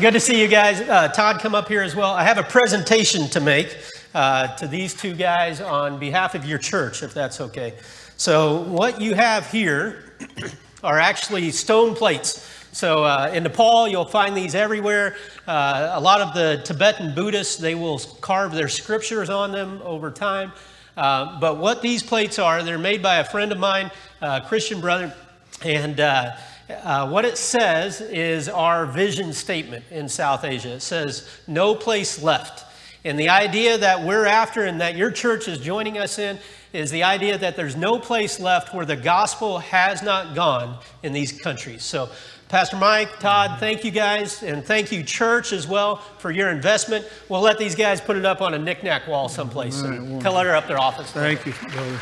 Good to see you guys. Uh, Todd, come up here as well. I have a presentation to make uh, to these two guys on behalf of your church, if that's okay. So, what you have here are actually stone plates. So, uh, in Nepal, you'll find these everywhere. Uh, a lot of the Tibetan Buddhists, they will carve their scriptures on them over time. Uh, but what these plates are, they're made by a friend of mine, a Christian brother, and uh, what it says is our vision statement in South Asia. It says, no place left. And the idea that we're after and that your church is joining us in is the idea that there's no place left where the gospel has not gone in these countries. So, Pastor Mike, Todd, thank you guys, and thank you, church, as well, for your investment. We'll let these guys put it up on a knickknack wall someplace right, and clutter up their office. Thank you, brother.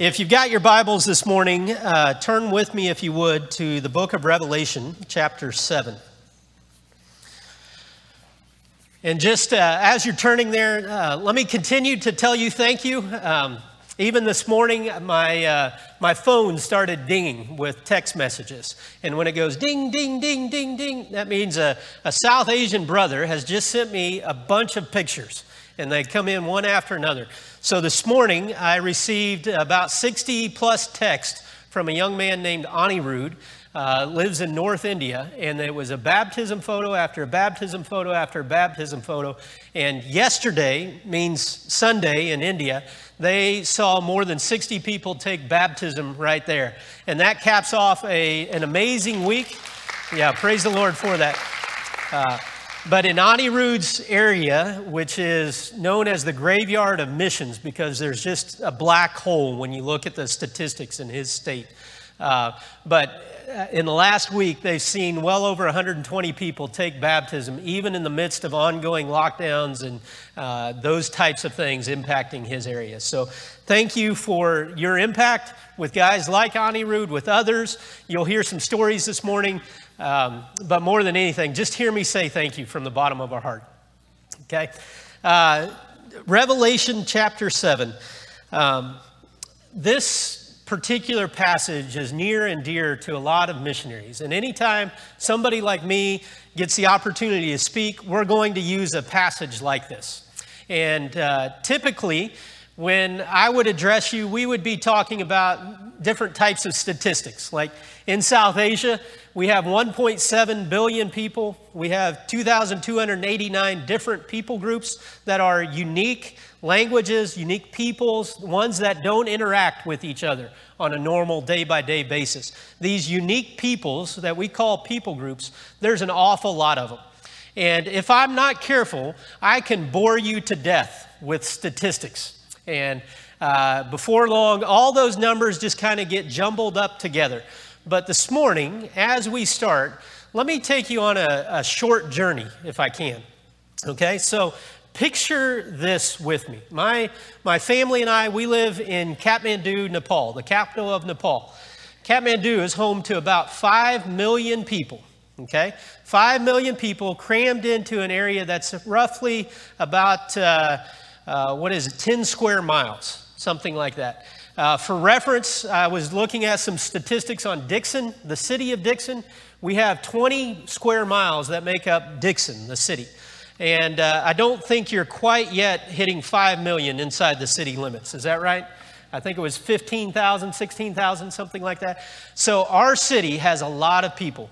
If you've got your Bibles this morning, uh, turn with me, if you would, to the book of Revelation, chapter 7. And just uh, as you're turning there, uh, let me continue to tell you thank you. Um, even this morning, my, uh, my phone started dinging with text messages. And when it goes ding, ding, ding, ding, ding, that means a, a South Asian brother has just sent me a bunch of pictures. And they come in one after another. So this morning, I received about 60 plus texts from a young man named Anirudh, uh, lives in North India, and it was a baptism photo after a baptism photo after a baptism photo. And yesterday means Sunday in India, they saw more than 60 people take baptism right there. And that caps off a, an amazing week. Yeah, praise the Lord for that. Uh, but in Anirudh's area, which is known as the graveyard of missions, because there's just a black hole when you look at the statistics in his state. Uh, but uh, in the last week, they've seen well over 120 people take baptism, even in the midst of ongoing lockdowns and uh, those types of things impacting his area. So, thank you for your impact with guys like Anirudh, with others. You'll hear some stories this morning um, but more than anything, just hear me say thank you from the bottom of our heart. Okay? Uh, Revelation chapter 7. Um, this particular passage is near and dear to a lot of missionaries. And anytime somebody like me gets the opportunity to speak, we're going to use a passage like this. And uh, typically, when I would address you, we would be talking about different types of statistics. Like in South Asia, we have 1.7 billion people. We have 2,289 different people groups that are unique languages, unique peoples, ones that don't interact with each other on a normal day by day basis. These unique peoples that we call people groups, there's an awful lot of them. And if I'm not careful, I can bore you to death with statistics. And uh, before long, all those numbers just kind of get jumbled up together. But this morning, as we start, let me take you on a, a short journey, if I can. Okay, so picture this with me. My, my family and I, we live in Kathmandu, Nepal, the capital of Nepal. Kathmandu is home to about 5 million people. Okay? 5 million people crammed into an area that's roughly about, uh, uh, what is it, 10 square miles, something like that. Uh, for reference, I was looking at some statistics on Dixon, the city of Dixon. We have 20 square miles that make up Dixon, the city. And uh, I don't think you're quite yet hitting 5 million inside the city limits. Is that right? I think it was 15,000, 16,000, something like that. So our city has a lot of people.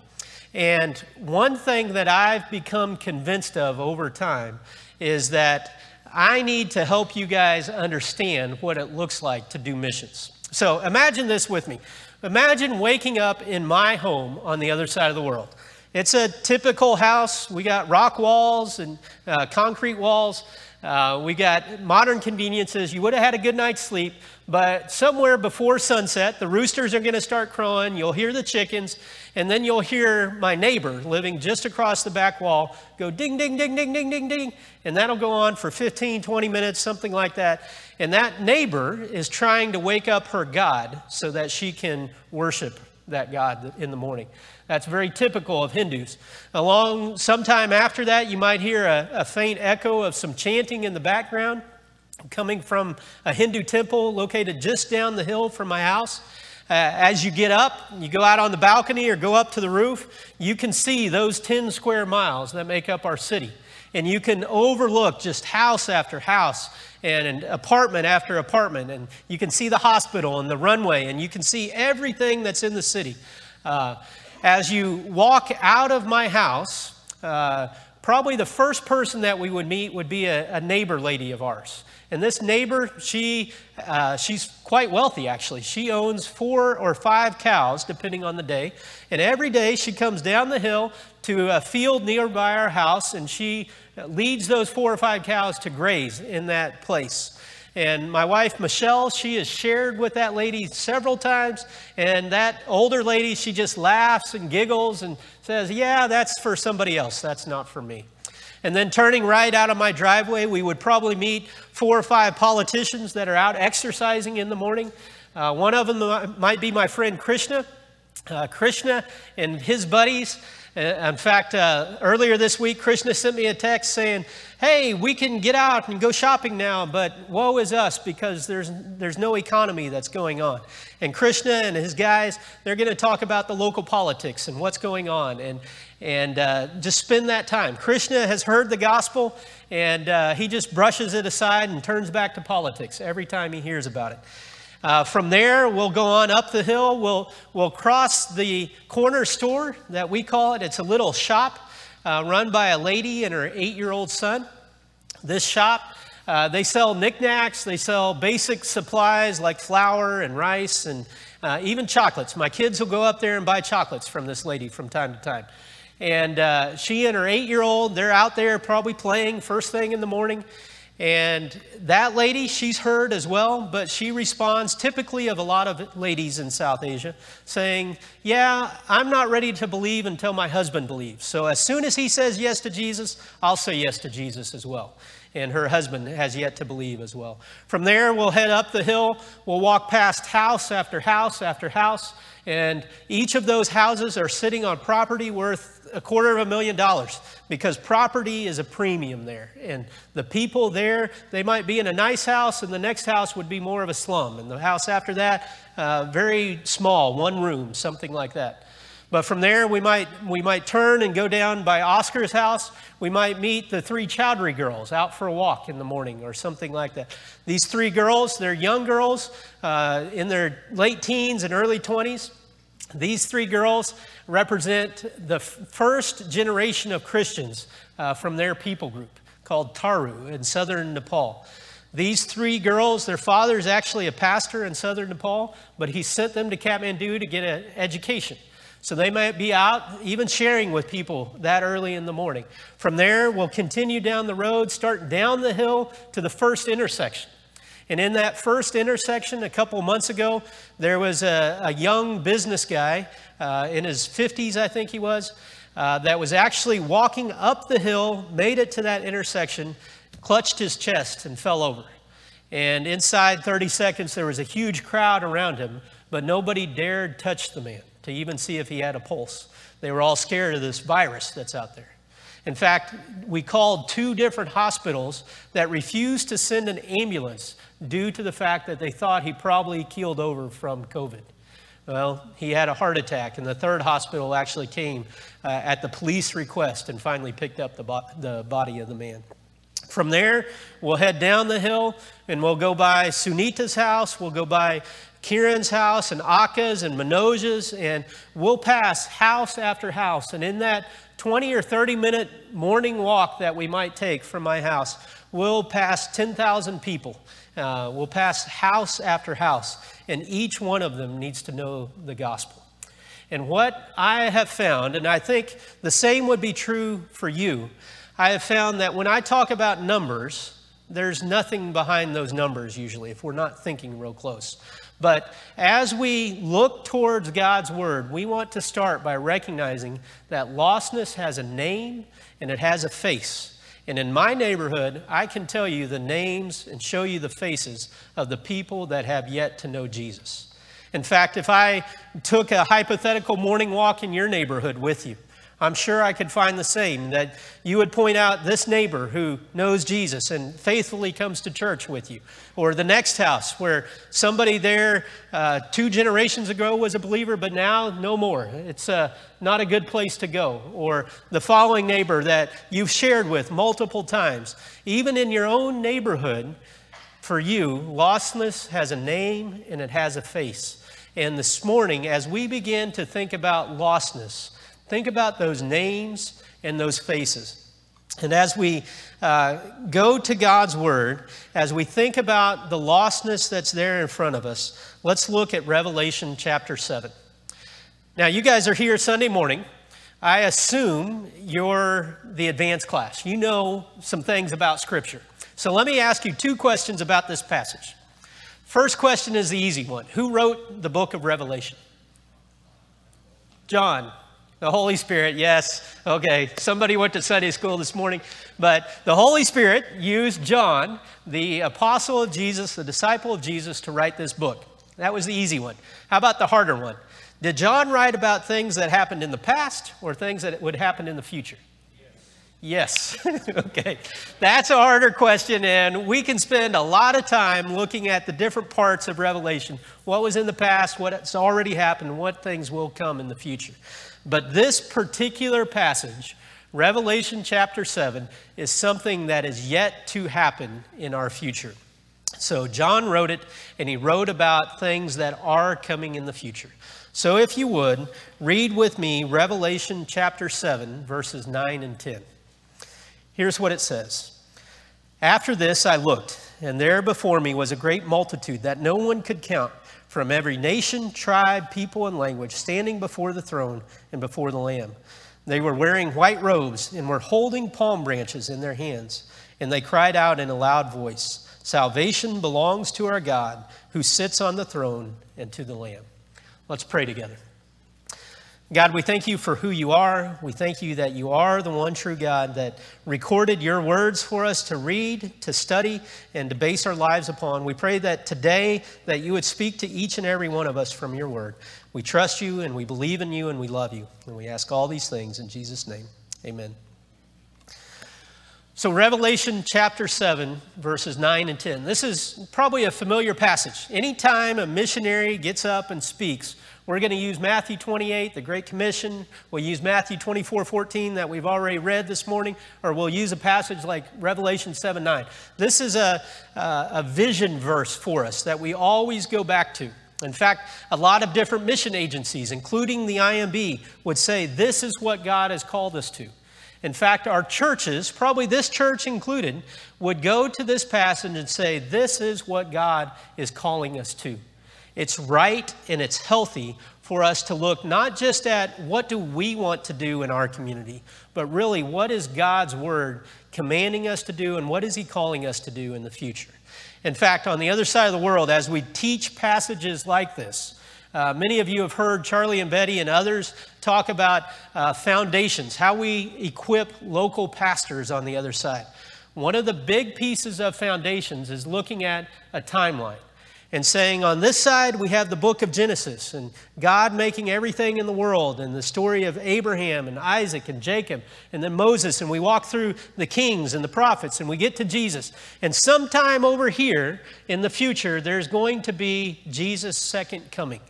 And one thing that I've become convinced of over time is that I need to help you guys understand what it looks like to do missions. So imagine this with me. Imagine waking up in my home on the other side of the world. It's a typical house. We got rock walls and uh, concrete walls. Uh, we got modern conveniences. You would have had a good night's sleep, but somewhere before sunset, the roosters are going to start crowing. You'll hear the chickens, and then you'll hear my neighbor living just across the back wall go ding, ding, ding, ding, ding, ding, ding. And that'll go on for 15, 20 minutes, something like that. And that neighbor is trying to wake up her God so that she can worship that God in the morning. That's very typical of Hindus. Along sometime after that, you might hear a, a faint echo of some chanting in the background coming from a Hindu temple located just down the hill from my house. uh, as you get up, you go out on the balcony or go up to the roof, you can see those 10 square miles that make up our city. And you can overlook just house after house and apartment after apartment. And you can see the hospital and the runway, and you can see everything that's in the city. Uh, as you walk out of my house, uh, probably the first person that we would meet would be a, a neighbor lady of ours. And this neighbor, she, uh, she's quite wealthy actually. She owns four or five cows, depending on the day. And every day she comes down the hill to a field nearby our house and she leads those four or five cows to graze in that place. And my wife, Michelle, she has shared with that lady several times. And that older lady, she just laughs and giggles and says, Yeah, that's for somebody else. That's not for me. And then turning right out of my driveway, we would probably meet four or five politicians that are out exercising in the morning. Uh, one of them might be my friend Krishna. Uh, Krishna and his buddies. Uh, in fact, uh, earlier this week, Krishna sent me a text saying, Hey, we can get out and go shopping now, but woe is us because there's, there's no economy that's going on. And Krishna and his guys, they're going to talk about the local politics and what's going on. And, and uh, just spend that time. Krishna has heard the gospel and uh, he just brushes it aside and turns back to politics every time he hears about it. Uh, from there, we'll go on up the hill. We'll, we'll cross the corner store that we call it. It's a little shop uh, run by a lady and her eight year old son. This shop, uh, they sell knickknacks, they sell basic supplies like flour and rice and uh, even chocolates. My kids will go up there and buy chocolates from this lady from time to time. And uh, she and her eight year old, they're out there probably playing first thing in the morning. And that lady, she's heard as well, but she responds typically of a lot of ladies in South Asia saying, Yeah, I'm not ready to believe until my husband believes. So as soon as he says yes to Jesus, I'll say yes to Jesus as well. And her husband has yet to believe as well. From there, we'll head up the hill. We'll walk past house after house after house. And each of those houses are sitting on property worth a quarter of a million dollars because property is a premium there. And the people there, they might be in a nice house, and the next house would be more of a slum. And the house after that, uh, very small, one room, something like that. But from there, we might, we might turn and go down by Oscar's house. We might meet the three Chowdhury girls out for a walk in the morning or something like that. These three girls, they're young girls uh, in their late teens and early 20s. These three girls represent the first generation of Christians uh, from their people group called Tharu in southern Nepal. These three girls, their father is actually a pastor in southern Nepal, but he sent them to Kathmandu to get an education. So they might be out even sharing with people that early in the morning. From there, we'll continue down the road, start down the hill to the first intersection. And in that first intersection a couple months ago, there was a, a young business guy uh, in his 50s, I think he was, uh, that was actually walking up the hill, made it to that intersection, clutched his chest, and fell over. And inside 30 seconds, there was a huge crowd around him, but nobody dared touch the man to even see if he had a pulse. They were all scared of this virus that's out there. In fact, we called two different hospitals that refused to send an ambulance due to the fact that they thought he probably keeled over from COVID. Well, he had a heart attack, and the third hospital actually came uh, at the police request and finally picked up the, bo- the body of the man. From there, we'll head down the hill and we'll go by Sunita's house, we'll go by Kiran's house and Aka's and Manoj's, and we'll pass house after house. And in that 20 or 30 minute morning walk that we might take from my house, we'll pass 10,000 people uh, we'll pass house after house, and each one of them needs to know the gospel. And what I have found, and I think the same would be true for you, I have found that when I talk about numbers, there's nothing behind those numbers usually if we're not thinking real close. But as we look towards God's Word, we want to start by recognizing that lostness has a name and it has a face. And in my neighborhood, I can tell you the names and show you the faces of the people that have yet to know Jesus. In fact, if I took a hypothetical morning walk in your neighborhood with you, I'm sure I could find the same, that you would point out this neighbor who knows Jesus and faithfully comes to church with you, or the next house where somebody there uh, two generations ago was a believer, but now no more. It's uh, not a good place to go, or the following neighbor that you've shared with multiple times. Even in your own neighborhood, for you, lostness has a name and it has a face. And this morning, as we begin to think about lostness, Think about those names and those faces. And as we uh, go to God's Word, as we think about the lostness that's there in front of us, let's look at Revelation chapter 7. Now, you guys are here Sunday morning. I assume you're the advanced class. You know some things about Scripture. So let me ask you two questions about this passage. First question is the easy one Who wrote the book of Revelation? John. The Holy Spirit, yes. Okay, somebody went to Sunday school this morning, but the Holy Spirit used John, the apostle of Jesus, the disciple of Jesus, to write this book. That was the easy one. How about the harder one? Did John write about things that happened in the past or things that would happen in the future? Yes. yes. okay. That's a harder question, and we can spend a lot of time looking at the different parts of Revelation what was in the past, what's already happened, what things will come in the future. But this particular passage, Revelation chapter 7, is something that is yet to happen in our future. So John wrote it, and he wrote about things that are coming in the future. So if you would, read with me Revelation chapter 7, verses 9 and 10. Here's what it says After this I looked, and there before me was a great multitude that no one could count from every nation, tribe, people, and language, standing before the throne and before the Lamb. They were wearing white robes and were holding palm branches in their hands. And they cried out in a loud voice Salvation belongs to our God who sits on the throne and to the Lamb. Let's pray together. God, we thank you for who you are. We thank you that you are the one true God that recorded your words for us to read, to study, and to base our lives upon. We pray that today that you would speak to each and every one of us from your word. We trust you and we believe in you and we love you. And we ask all these things in Jesus' name. Amen. So, Revelation chapter 7, verses 9 and 10. This is probably a familiar passage. Anytime a missionary gets up and speaks, we're going to use Matthew 28, the Great Commission. We'll use Matthew 24, 14 that we've already read this morning, or we'll use a passage like Revelation 7, 9. This is a, a vision verse for us that we always go back to. In fact, a lot of different mission agencies, including the IMB, would say this is what God has called us to. In fact, our churches, probably this church included, would go to this passage and say, This is what God is calling us to. It's right and it's healthy for us to look not just at what do we want to do in our community, but really what is God's word commanding us to do and what is he calling us to do in the future. In fact, on the other side of the world, as we teach passages like this, uh, many of you have heard Charlie and Betty and others talk about uh, foundations, how we equip local pastors on the other side. One of the big pieces of foundations is looking at a timeline and saying, on this side, we have the book of Genesis and God making everything in the world and the story of Abraham and Isaac and Jacob and then Moses. And we walk through the kings and the prophets and we get to Jesus. And sometime over here in the future, there's going to be Jesus' second coming.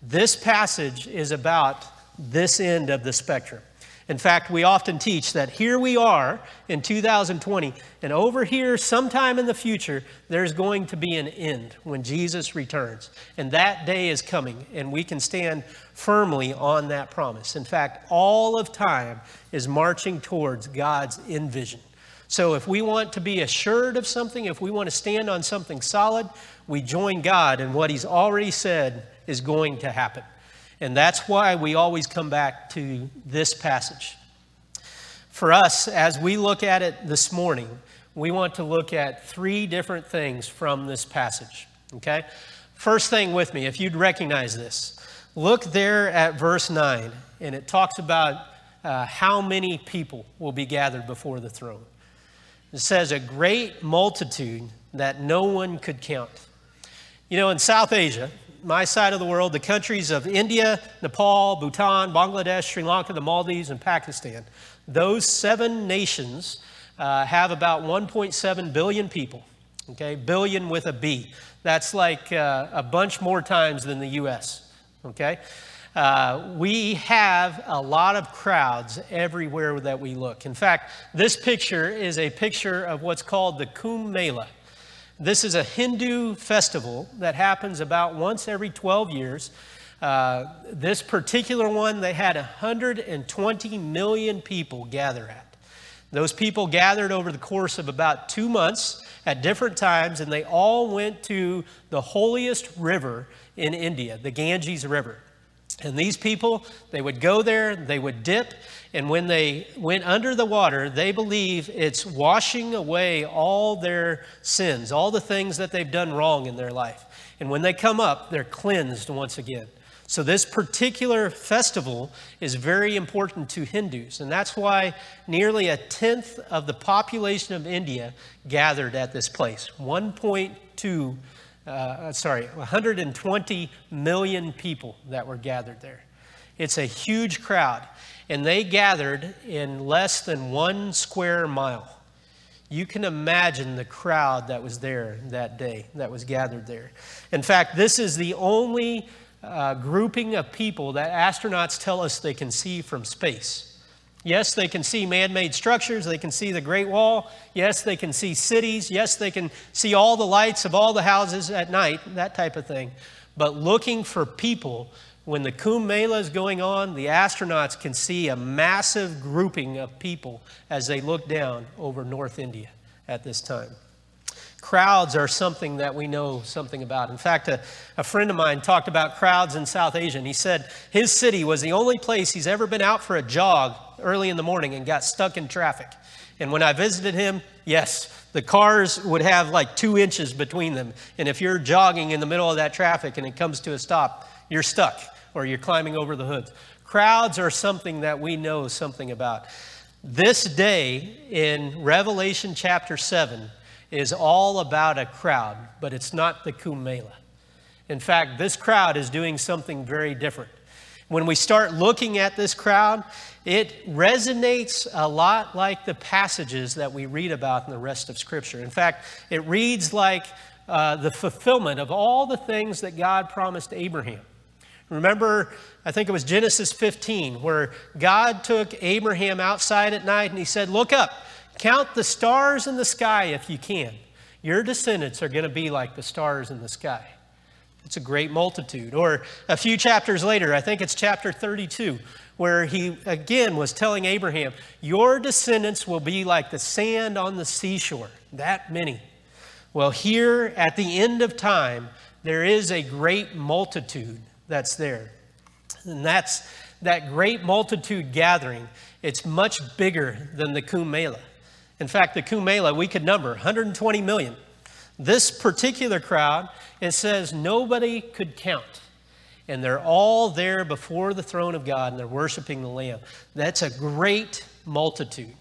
This passage is about this end of the spectrum. In fact, we often teach that here we are in 2020, and over here, sometime in the future, there's going to be an end when Jesus returns. And that day is coming, and we can stand firmly on that promise. In fact, all of time is marching towards God's end vision. So if we want to be assured of something, if we want to stand on something solid, we join God in what He's already said is going to happen. And that's why we always come back to this passage. For us, as we look at it this morning, we want to look at three different things from this passage. Okay? First thing with me, if you'd recognize this, look there at verse 9, and it talks about uh, how many people will be gathered before the throne. It says, a great multitude that no one could count. You know, in South Asia, my side of the world, the countries of India, Nepal, Bhutan, Bangladesh, Sri Lanka, the Maldives, and Pakistan. Those seven nations uh, have about 1.7 billion people. Okay, billion with a B. That's like uh, a bunch more times than the U.S. Okay, uh, we have a lot of crowds everywhere that we look. In fact, this picture is a picture of what's called the Kumbh Mela. This is a Hindu festival that happens about once every 12 years. Uh, this particular one, they had 120 million people gather at. Those people gathered over the course of about two months at different times, and they all went to the holiest river in India, the Ganges River. And these people, they would go there, they would dip, and when they went under the water, they believe it's washing away all their sins, all the things that they've done wrong in their life. And when they come up, they're cleansed once again. So, this particular festival is very important to Hindus, and that's why nearly a tenth of the population of India gathered at this place 1.2 uh, sorry, 120 million people that were gathered there. It's a huge crowd, and they gathered in less than one square mile. You can imagine the crowd that was there that day, that was gathered there. In fact, this is the only uh, grouping of people that astronauts tell us they can see from space. Yes, they can see man made structures. They can see the Great Wall. Yes, they can see cities. Yes, they can see all the lights of all the houses at night, that type of thing. But looking for people, when the Kumbh Mela is going on, the astronauts can see a massive grouping of people as they look down over North India at this time. Crowds are something that we know something about. In fact, a, a friend of mine talked about crowds in South Asia, and he said his city was the only place he's ever been out for a jog early in the morning and got stuck in traffic. And when I visited him, yes, the cars would have like two inches between them. And if you're jogging in the middle of that traffic and it comes to a stop, you're stuck or you're climbing over the hoods. Crowds are something that we know something about. This day in Revelation chapter 7 is all about a crowd, but it's not the Kumbh Mela. In fact, this crowd is doing something very different. When we start looking at this crowd, it resonates a lot like the passages that we read about in the rest of Scripture. In fact, it reads like uh, the fulfillment of all the things that God promised Abraham. Remember, I think it was Genesis 15, where God took Abraham outside at night and he said, Look up, Count the stars in the sky if you can. Your descendants are going to be like the stars in the sky. It's a great multitude. Or a few chapters later, I think it's chapter 32, where he again was telling Abraham, Your descendants will be like the sand on the seashore. That many. Well, here at the end of time, there is a great multitude that's there. And that's that great multitude gathering. It's much bigger than the Kumbh Mela. In fact, the Kumbh Mela, we could number 120 million. This particular crowd, it says nobody could count. And they're all there before the throne of God and they're worshiping the Lamb. That's a great multitude.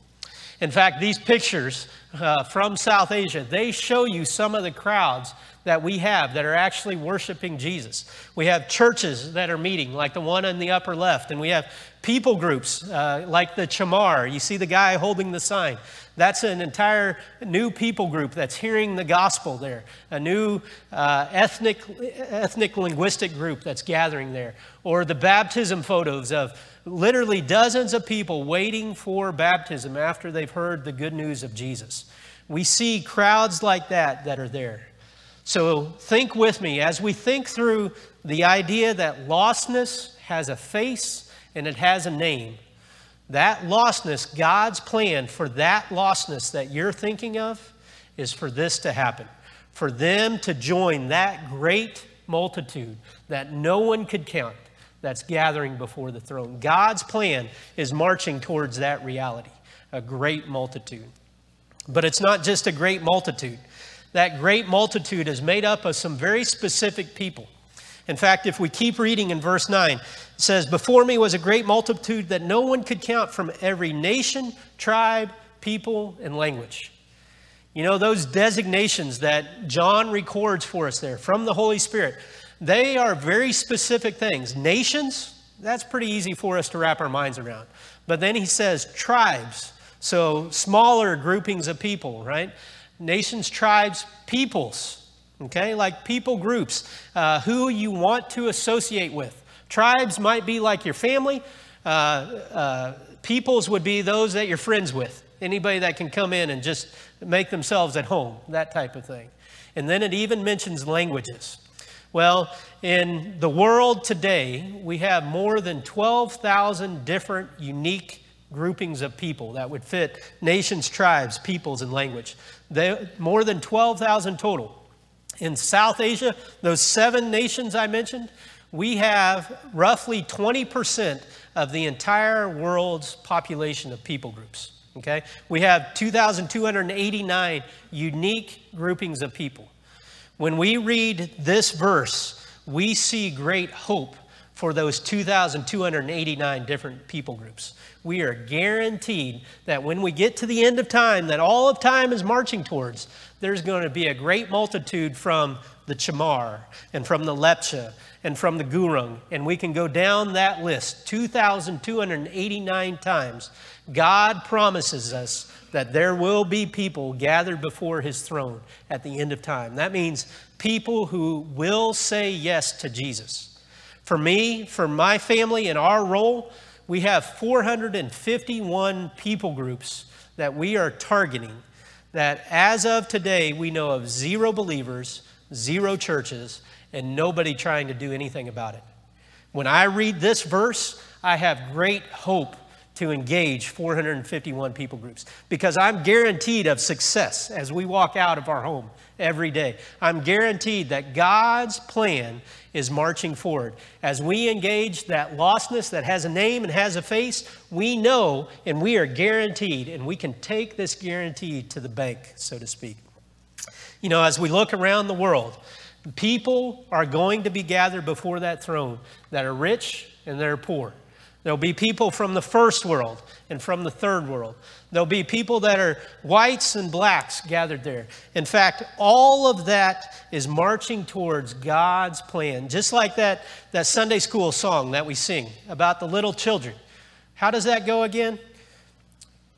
In fact, these pictures uh, from South Asia, they show you some of the crowds that we have that are actually worshiping Jesus. We have churches that are meeting, like the one in the upper left, and we have people groups uh, like the Chamar. You see the guy holding the sign. That's an entire new people group that's hearing the gospel there, a new uh, ethnic, ethnic linguistic group that's gathering there. Or the baptism photos of literally dozens of people waiting for baptism after they've heard the good news of Jesus. We see crowds like that that are there. So think with me as we think through the idea that lostness has a face and it has a name. That lostness, God's plan for that lostness that you're thinking of, is for this to happen. For them to join that great multitude that no one could count that's gathering before the throne. God's plan is marching towards that reality, a great multitude. But it's not just a great multitude that great multitude is made up of some very specific people. In fact, if we keep reading in verse 9, it says, Before me was a great multitude that no one could count from every nation, tribe, people, and language. You know, those designations that John records for us there from the Holy Spirit, They are very specific things. Nations, that's pretty easy for us to wrap our minds around. But then he says tribes, so smaller groupings of people, right? Nations, tribes, peoples, okay? Like people groups, uh, who you want to associate with. Tribes might be like your family, uh, uh, peoples would be those that you're friends with. Anybody that can come in and just make themselves at home, that type of thing. And then it even mentions languages. Well, in the world today, we have more than 12,000 different unique groupings of people that would fit nations, tribes, peoples, and language. They, more than 12,000 total. In South Asia, those seven nations I mentioned, we have roughly 20% of the entire world's population of people groups. Okay? We have 2,289 unique groupings of people. When we read this verse, we see great hope for those 2,289 different people groups. We are guaranteed that when we get to the end of time, that all of time is marching towards, there's going to be a great multitude from the Chamar and from the Lepcha and from the Gurung. And we can go down that list 2,289 times. God promises us that there will be people gathered before his throne at the end of time. That means people who will say yes to Jesus. For me, for my family, and our role, we have 451 people groups that we are targeting. That as of today, we know of zero believers, zero churches, and nobody trying to do anything about it. When I read this verse, I have great hope to engage 451 people groups because I'm guaranteed of success as we walk out of our home every day. I'm guaranteed that God's plan is marching forward. As we engage that lostness that has a name and has a face, we know and we are guaranteed, and we can take this guarantee to the bank, so to speak. You know, as we look around the world, people are going to be gathered before that throne that are rich and that are poor. There'll be people from the first world and from the third world. There'll be people that are whites and blacks gathered there. In fact, all of that is marching towards God's plan. Just like that, that Sunday school song that we sing about the little children. How does that go again?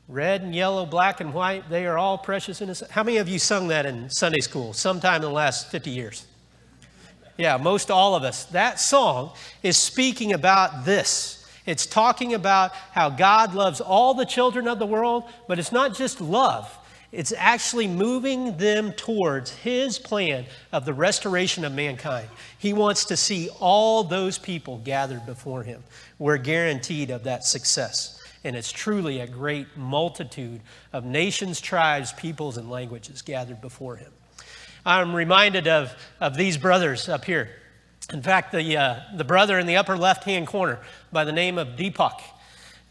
Red and yellow, black and white, they are all precious in His. How many of you sung that in Sunday school sometime in the last 50 years? Yeah, most all of us. That song is speaking about this it's talking about how God loves all the children of the world, but it's not just love. It's actually moving them towards his plan of the restoration of mankind. He wants to see all those people gathered before him. We're guaranteed of that success. And it's truly a great multitude of nations, tribes, peoples, and languages gathered before him. I'm reminded of, of these brothers up here. In fact, the, uh, the brother in the upper left hand corner by the name of Deepak.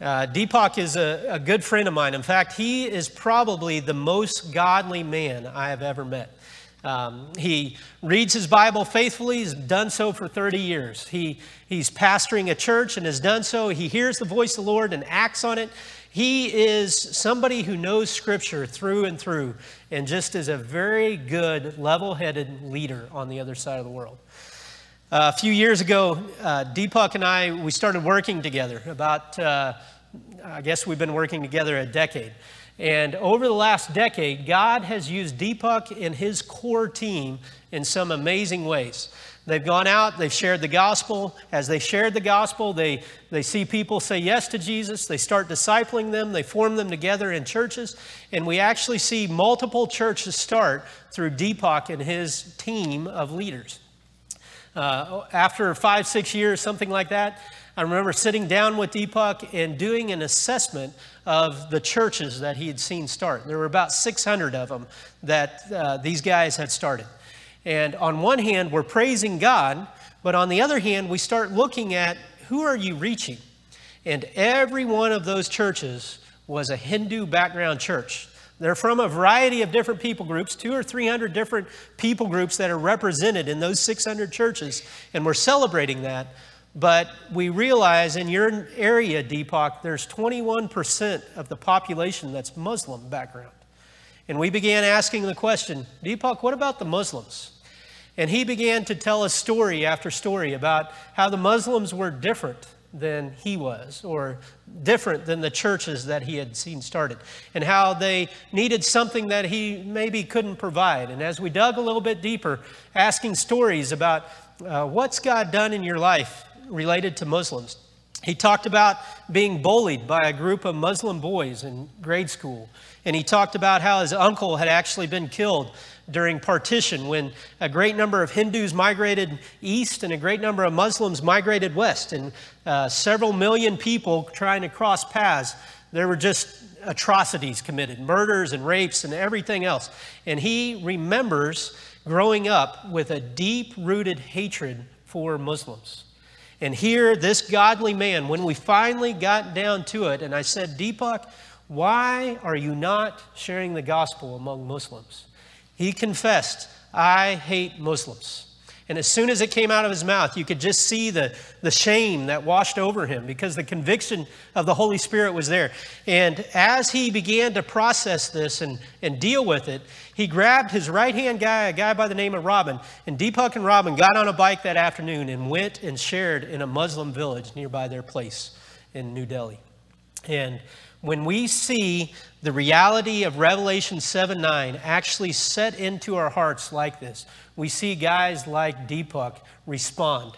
Uh, Deepak is a, a good friend of mine. In fact, he is probably the most godly man I have ever met. Um, he reads his Bible faithfully. He's done so for 30 years. He, he's pastoring a church and has done so. He hears the voice of the Lord and acts on it. He is somebody who knows Scripture through and through and just is a very good, level headed leader on the other side of the world. Uh, a few years ago, uh, Deepak and I, we started working together. About, uh, I guess we've been working together a decade. And over the last decade, God has used Deepak and his core team in some amazing ways. They've gone out, they've shared the gospel. As they shared the gospel, they, they see people say yes to Jesus. They start discipling them, they form them together in churches. And we actually see multiple churches start through Deepak and his team of leaders. Uh, after five, six years, something like that, I remember sitting down with Deepak and doing an assessment of the churches that he had seen start. There were about 600 of them that uh, these guys had started. And on one hand, we're praising God, but on the other hand, we start looking at who are you reaching? And every one of those churches was a Hindu background church. They're from a variety of different people groups, two or three hundred different people groups that are represented in those 600 churches, and we're celebrating that. But we realize in your area, Deepak, there's 21% of the population that's Muslim background. And we began asking the question, Deepak, what about the Muslims? And he began to tell us story after story about how the Muslims were different than he was, or different than the churches that he had seen started, and how they needed something that he maybe couldn't provide. And as we dug a little bit deeper, asking stories about uh, what's God done in your life related to Muslims, he talked about being bullied by a group of Muslim boys in grade school. And he talked about how his uncle had actually been killed during partition when a great number of Hindus migrated east and a great number of Muslims migrated west. And uh, several million people trying to cross paths, there were just atrocities committed murders and rapes and everything else. And he remembers growing up with a deep rooted hatred for Muslims. And here, this godly man, when we finally got down to it, and I said, Deepak, why are you not sharing the gospel among Muslims? He confessed, I hate Muslims. And as soon as it came out of his mouth, you could just see the, the shame that washed over him because the conviction of the Holy Spirit was there. And as he began to process this and, and deal with it, he grabbed his right hand guy, a guy by the name of Robin, and Deepak and Robin got on a bike that afternoon and went and shared in a Muslim village nearby their place in New Delhi. And when we see the reality of Revelation 7 9 actually set into our hearts like this, we see guys like Deepak respond.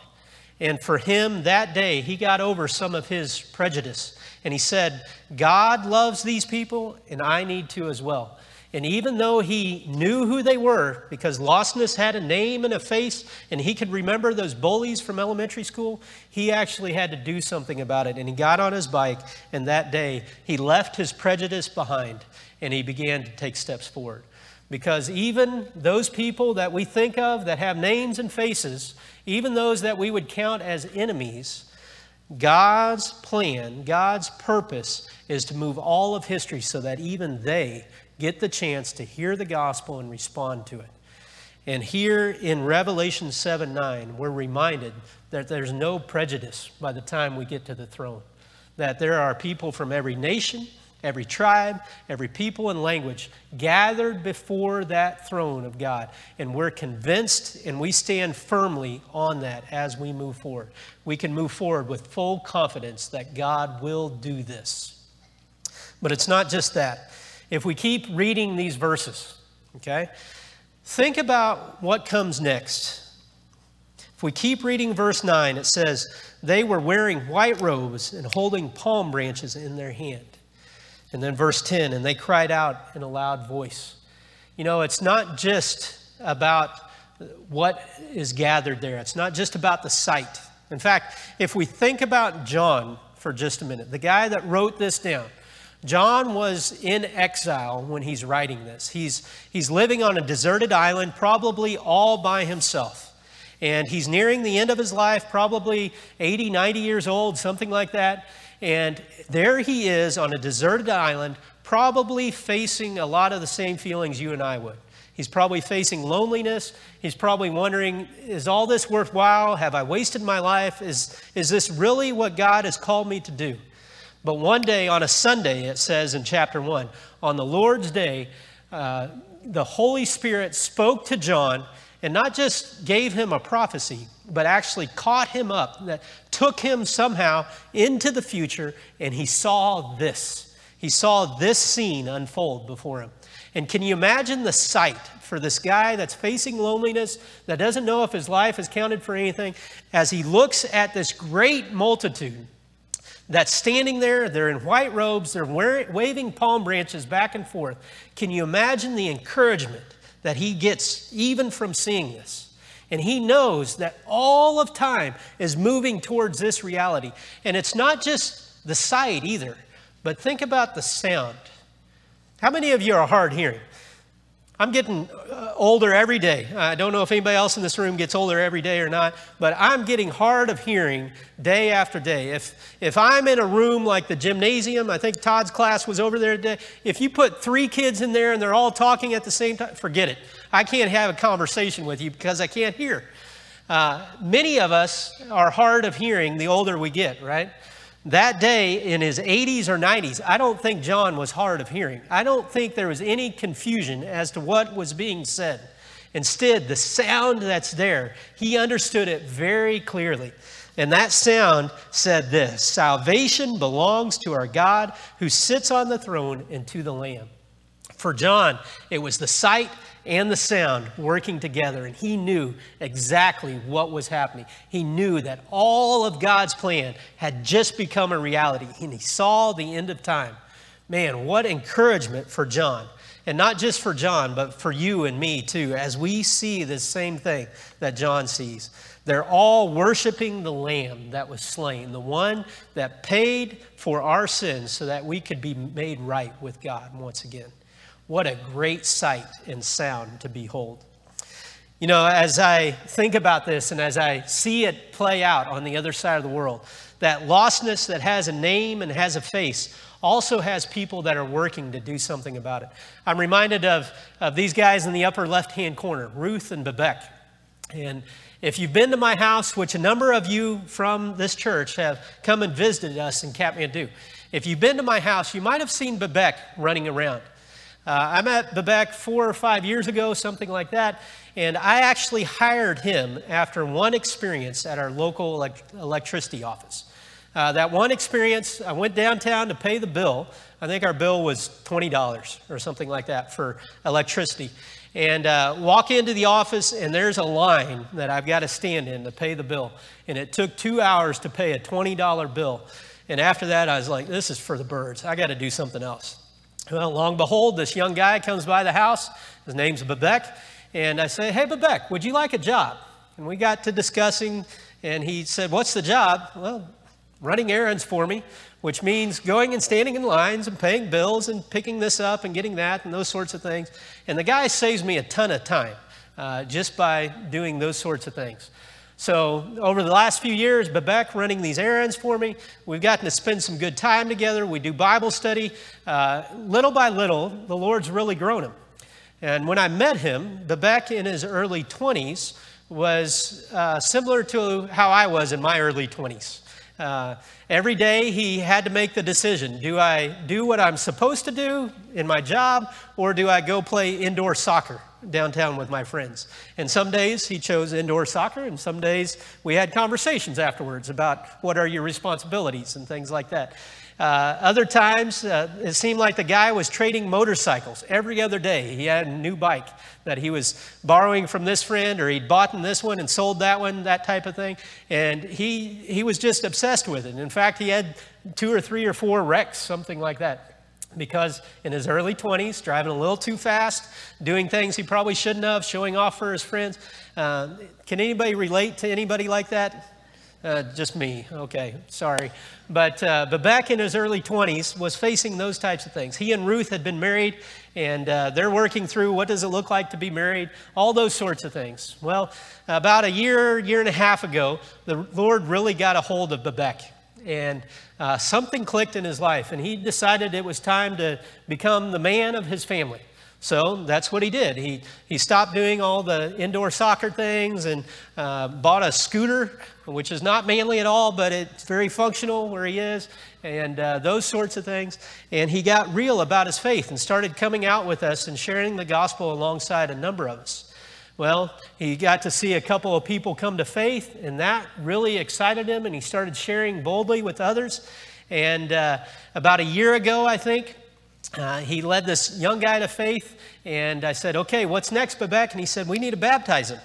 And for him that day, he got over some of his prejudice. And he said, God loves these people, and I need to as well. And even though he knew who they were, because lostness had a name and a face, and he could remember those bullies from elementary school, he actually had to do something about it. And he got on his bike, and that day he left his prejudice behind and he began to take steps forward. Because even those people that we think of that have names and faces, even those that we would count as enemies, God's plan, God's purpose is to move all of history so that even they get the chance to hear the gospel and respond to it. And here in Revelation 7 9, we're reminded that there's no prejudice by the time we get to the throne. That there are people from every nation, every tribe, every people and language gathered before that throne of God. And we're convinced and we stand firmly on that as we move forward. We can move forward with full confidence that God will do this. But it's not just that. If we keep reading these verses, okay, think about what comes next. If we keep reading verse 9, it says, They were wearing white robes and holding palm branches in their hand. And then verse 10, and they cried out in a loud voice. You know, it's not just about what is gathered there, it's not just about the sight. In fact, if we think about John for just a minute, the guy that wrote this down, John was in exile when he's writing this. He's, he's living on a deserted island, probably all by himself. And he's nearing the end of his life, probably 80, 90 years old, something like that. And there he is on a deserted island, probably facing a lot of the same feelings you and I would. He's probably facing loneliness. He's probably wondering, is all this worthwhile? Have I wasted my life? Is, is this really what God has called me to do? But one day on a Sunday, it says in chapter 1, on the Lord's day, uh, the Holy Spirit spoke to John and not just gave him a prophecy, but actually caught him up, that took him somehow into the future, and he saw this. He saw this scene unfold before him. And can you imagine the sight for this guy that's facing loneliness, that doesn't know if his life is counted for anything, as he looks at this great multitude that's standing there? They're in white robes, they're waving palm branches back and forth. Can you imagine the encouragement that he gets even from seeing this? And he knows that all of time is moving towards this reality. And it's not just the sight either, but think about the sound. How many of you are hard hearing? I'm getting uh, older every day. I don't know if anybody else in this room gets older every day or not, but I'm getting hard of hearing day after day. If, if I'm in a room like the gymnasium, I think Todd's class was over there today, if you put three kids in there and they're all talking at the same time, forget it. I can't have a conversation with you because I can't hear. Uh, many of us are hard of hearing the older we get, right? That day in his 80s or 90s, I don't think John was hard of hearing. I don't think there was any confusion as to what was being said. Instead, the sound that's there, he understood it very clearly. And that sound said this Salvation belongs to our God who sits on the throne and to the Lamb. For John, it was the sight and the sound working together, and he knew exactly what was happening. He knew that all of God's plan had just become a reality, and he saw the end of time. Man, what encouragement for John. And not just for John, but for you and me too, as we see the same thing that John sees. They're all worshiping the Lamb that was slain, the one that paid for our sins so that we could be made right with God once again. What a great sight and sound to behold. You know, as I think about this and as I see it play out on the other side of the world, that lostness that has a name and has a face also has people that are working to do something about it. I'm reminded of, of these guys in the upper left hand corner, Ruth and Babek. And if you've been to my house, which a number of you from this church have come and visited us in Kathmandu, if you've been to my house, you might have seen Babek running around. Uh, I met Babek four or five years ago, something like that, and I actually hired him after one experience at our local elect- electricity office. Uh, that one experience, I went downtown to pay the bill. I think our bill was $20 or something like that for electricity. And uh, walk into the office, and there's a line that I've got to stand in to pay the bill. And it took two hours to pay a $20 bill. And after that, I was like, this is for the birds. I got to do something else. Well, long behold, this young guy comes by the house. His name's Babek. And I say, hey, Babek, would you like a job? And we got to discussing, and he said, what's the job? Well, running errands for me, which means going and standing in lines and paying bills and picking this up and getting that and those sorts of things. And the guy saves me a ton of time uh, just by doing those sorts of things. So, over the last few years, Babek running these errands for me, we've gotten to spend some good time together. We do Bible study. Uh, little by little, the Lord's really grown him. And when I met him, Babek in his early 20s was uh, similar to how I was in my early 20s. Uh, every day he had to make the decision do I do what I'm supposed to do in my job, or do I go play indoor soccer downtown with my friends? And some days he chose indoor soccer, and some days we had conversations afterwards about what are your responsibilities and things like that. Uh, other times, uh, it seemed like the guy was trading motorcycles every other day. He had a new bike that he was borrowing from this friend, or he'd bought in this one and sold that one, that type of thing. And he, he was just obsessed with it. In fact, he had two or three or four wrecks, something like that. Because in his early 20s, driving a little too fast, doing things he probably shouldn't have, showing off for his friends. Uh, can anybody relate to anybody like that? Uh, just me. Okay, sorry. But, uh, but back in his early 20s, was facing those types of things. He and Ruth had been married, and uh, they're working through what does it look like to be married, all those sorts of things. Well, about a year, year and a half ago, the Lord really got a hold of Babek. And uh, something clicked in his life, and he decided it was time to become the man of his family. So that's what he did. He, he stopped doing all the indoor soccer things and uh, bought a scooter, which is not manly at all, but it's very functional where he is, and uh, those sorts of things. And he got real about his faith and started coming out with us and sharing the gospel alongside a number of us. Well, he got to see a couple of people come to faith, and that really excited him, and he started sharing boldly with others. And uh, about a year ago, I think, uh, he led this young guy to faith, and I said, Okay, what's next, Babek? And he said, We need to baptize him.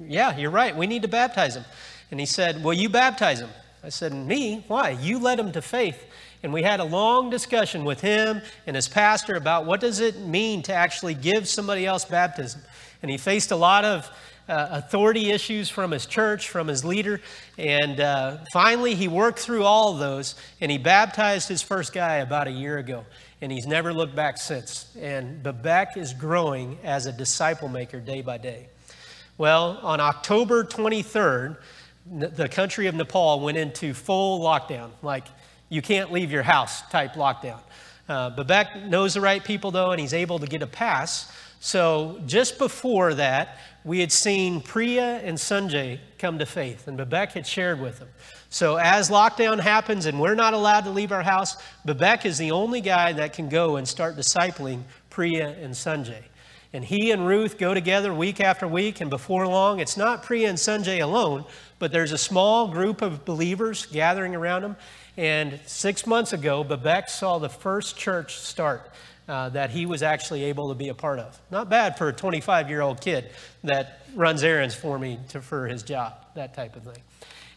Yeah, you're right. We need to baptize him. And he said, Will you baptize him? I said, Me? Why? You led him to faith. And we had a long discussion with him and his pastor about what does it mean to actually give somebody else baptism. And he faced a lot of uh, authority issues from his church, from his leader. And uh, finally, he worked through all of those and he baptized his first guy about a year ago and he's never looked back since. And Babek is growing as a disciple maker day by day. Well, on October 23rd, the country of Nepal went into full lockdown, like you can't leave your house type lockdown. Uh, Babek knows the right people though, and he's able to get a pass. So just before that, we had seen Priya and Sanjay come to faith, and Babek had shared with them. So as lockdown happens and we're not allowed to leave our house, Babek is the only guy that can go and start discipling Priya and Sanjay. And he and Ruth go together week after week, and before long, it's not Priya and Sanjay alone, but there's a small group of believers gathering around him. And six months ago, Babek saw the first church start uh, that he was actually able to be a part of. Not bad for a 25 year old kid that runs errands for me to, for his job, that type of thing.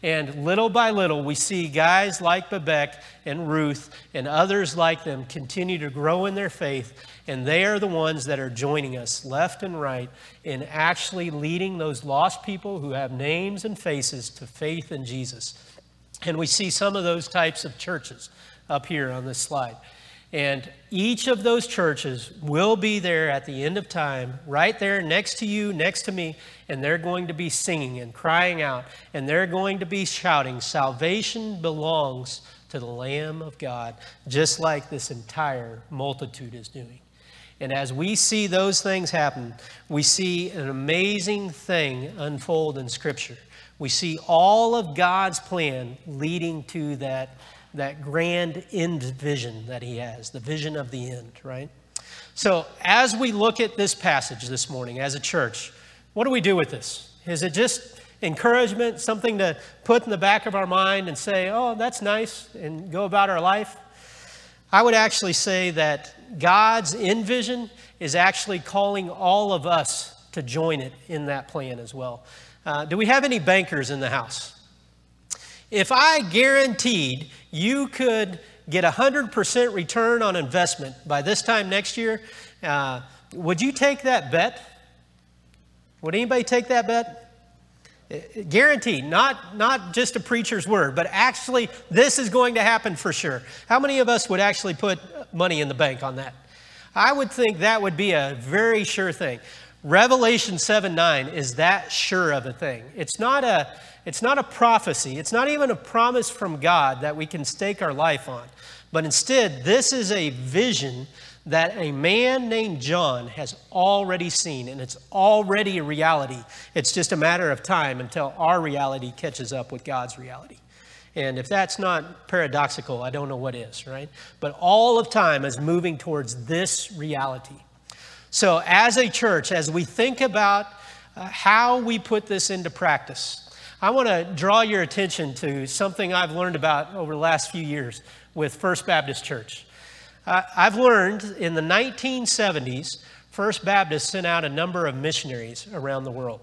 And little by little, we see guys like Babek and Ruth and others like them continue to grow in their faith. And they are the ones that are joining us left and right in actually leading those lost people who have names and faces to faith in Jesus. And we see some of those types of churches up here on this slide. And each of those churches will be there at the end of time, right there next to you, next to me, and they're going to be singing and crying out, and they're going to be shouting, Salvation belongs to the Lamb of God, just like this entire multitude is doing. And as we see those things happen, we see an amazing thing unfold in Scripture. We see all of God's plan leading to that that grand end vision that he has, the vision of the end, right? So, as we look at this passage this morning as a church, what do we do with this? Is it just encouragement, something to put in the back of our mind and say, oh, that's nice, and go about our life? I would actually say that God's end vision is actually calling all of us to join it in that plan as well. Uh, do we have any bankers in the house? If I guaranteed you could get a 100% return on investment by this time next year, uh, would you take that bet? Would anybody take that bet? Uh, guaranteed, not, not just a preacher's word, but actually, this is going to happen for sure. How many of us would actually put money in the bank on that? I would think that would be a very sure thing. Revelation 7 9 is that sure of a thing. It's not a, it's not a prophecy, it's not even a promise from God that we can stake our life on. But instead, this is a vision that a man named John has already seen, and it's already a reality. It's just a matter of time until our reality catches up with God's reality. And if that's not paradoxical, I don't know what is, right? But all of time is moving towards this reality. So, as a church, as we think about uh, how we put this into practice, I want to draw your attention to something I've learned about over the last few years with First Baptist Church. Uh, I've learned in the 1970s, First Baptist sent out a number of missionaries around the world.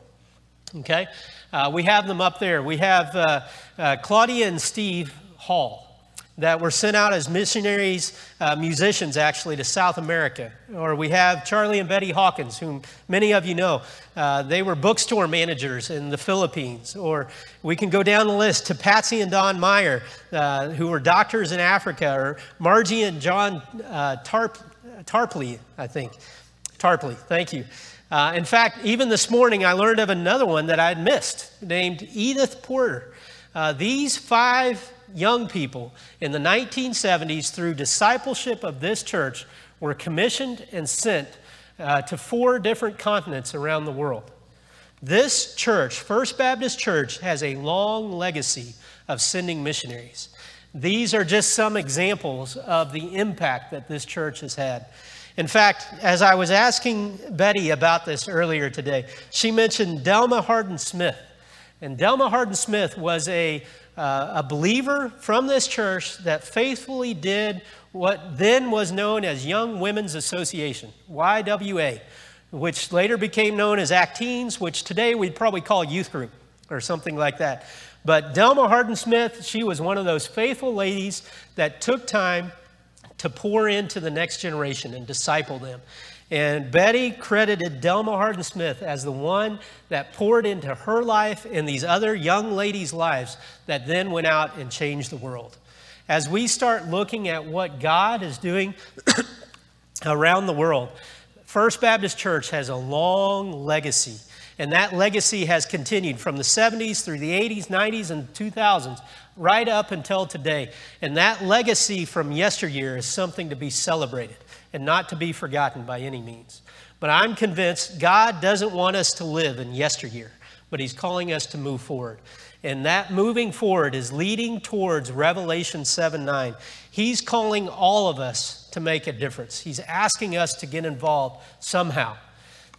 Okay? Uh, we have them up there. We have uh, uh Claudia and Steve Hall that were sent out as missionaries, uh, musicians actually, to South America. Or we have Charlie and Betty Hawkins, whom many of you know. Uh, they were bookstore managers in the Philippines. Or we can go down the list to Patsy and Don Meyer, uh, who were doctors in Africa. Or Margie and John uh, Tarp, Tarpley, I think. Tarpley, thank you. Uh, in fact, even this morning, I learned of another one that I'd missed named Edith Porter. Uh, these five young people in the 1970s, through discipleship of this church, were commissioned and sent uh, to four different continents around the world. This church, First Baptist Church, has a long legacy of sending missionaries. These are just some examples of the impact that this church has had. In fact, as I was asking Betty about this earlier today, she mentioned Delma Hardin Smith. And Delma Hardin Smith was a uh, a believer from this church that faithfully did what then was known as Young Women's Association, YWA, which later became known as Acteens, which today we'd probably call youth group or something like that. But Delma Hardin Smith, she was one of those faithful ladies that took time to pour into the next generation and disciple them. And Betty credited Delma Hardin Smith as the one that poured into her life and these other young ladies' lives that then went out and changed the world. As we start looking at what God is doing around the world, First Baptist Church has a long legacy. And that legacy has continued from the 70s through the 80s, 90s, and 2000s, right up until today. And that legacy from yesteryear is something to be celebrated and not to be forgotten by any means. But I'm convinced God doesn't want us to live in yesteryear, but He's calling us to move forward. And that moving forward is leading towards Revelation 7 9. He's calling all of us to make a difference. He's asking us to get involved somehow.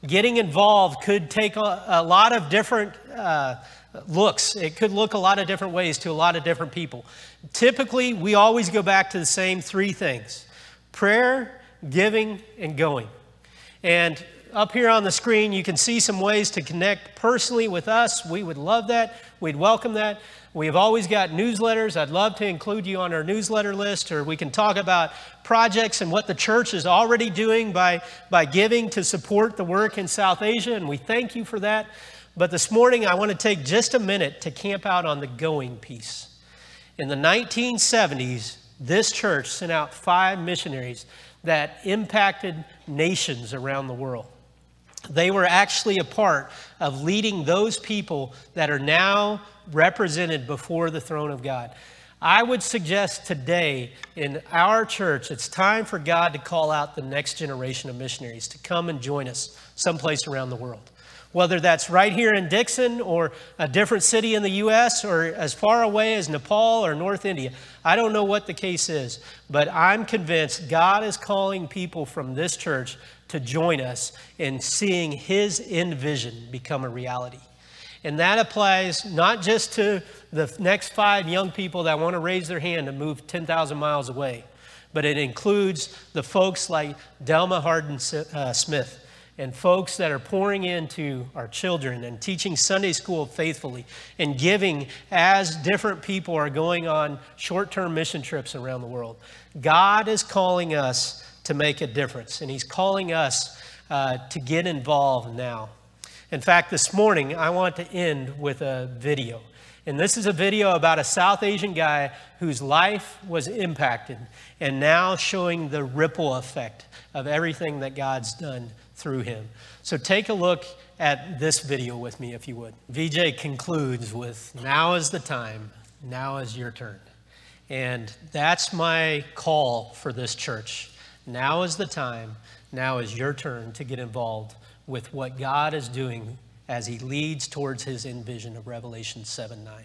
Getting involved could take a, a lot of different uh, looks. It could look a lot of different ways to a lot of different people. Typically, we always go back to the same three things prayer, giving, and going. And up here on the screen, you can see some ways to connect personally with us. We would love that. We'd welcome that. We've always got newsletters. I'd love to include you on our newsletter list, or we can talk about projects and what the church is already doing by, by giving to support the work in South Asia, and we thank you for that. But this morning, I want to take just a minute to camp out on the going piece. In the 1970s, this church sent out five missionaries that impacted nations around the world. They were actually a part of leading those people that are now represented before the throne of God. I would suggest today in our church, it's time for God to call out the next generation of missionaries to come and join us someplace around the world. Whether that's right here in Dixon or a different city in the U.S. or as far away as Nepal or North India. I don't know what the case is, but I'm convinced God is calling people from this church to join us in seeing His end vision become a reality. And that applies not just to the next five young people that want to raise their hand and move 10,000 miles away, but it includes the folks like Delma Hardin uh, Smith and folks that are pouring into our children and teaching Sunday school faithfully and giving as different people are going on short term mission trips around the world. God is calling us to make a difference, and He's calling us uh, to get involved now. In fact, this morning, I want to end with a video. And this is a video about a South Asian guy whose life was impacted and now showing the ripple effect of everything that God's done through him. So take a look at this video with me, if you would. VJ concludes with Now is the time, now is your turn. And that's my call for this church. Now is the time, now is your turn to get involved with what God is doing as he leads towards his envision of Revelation 7 9.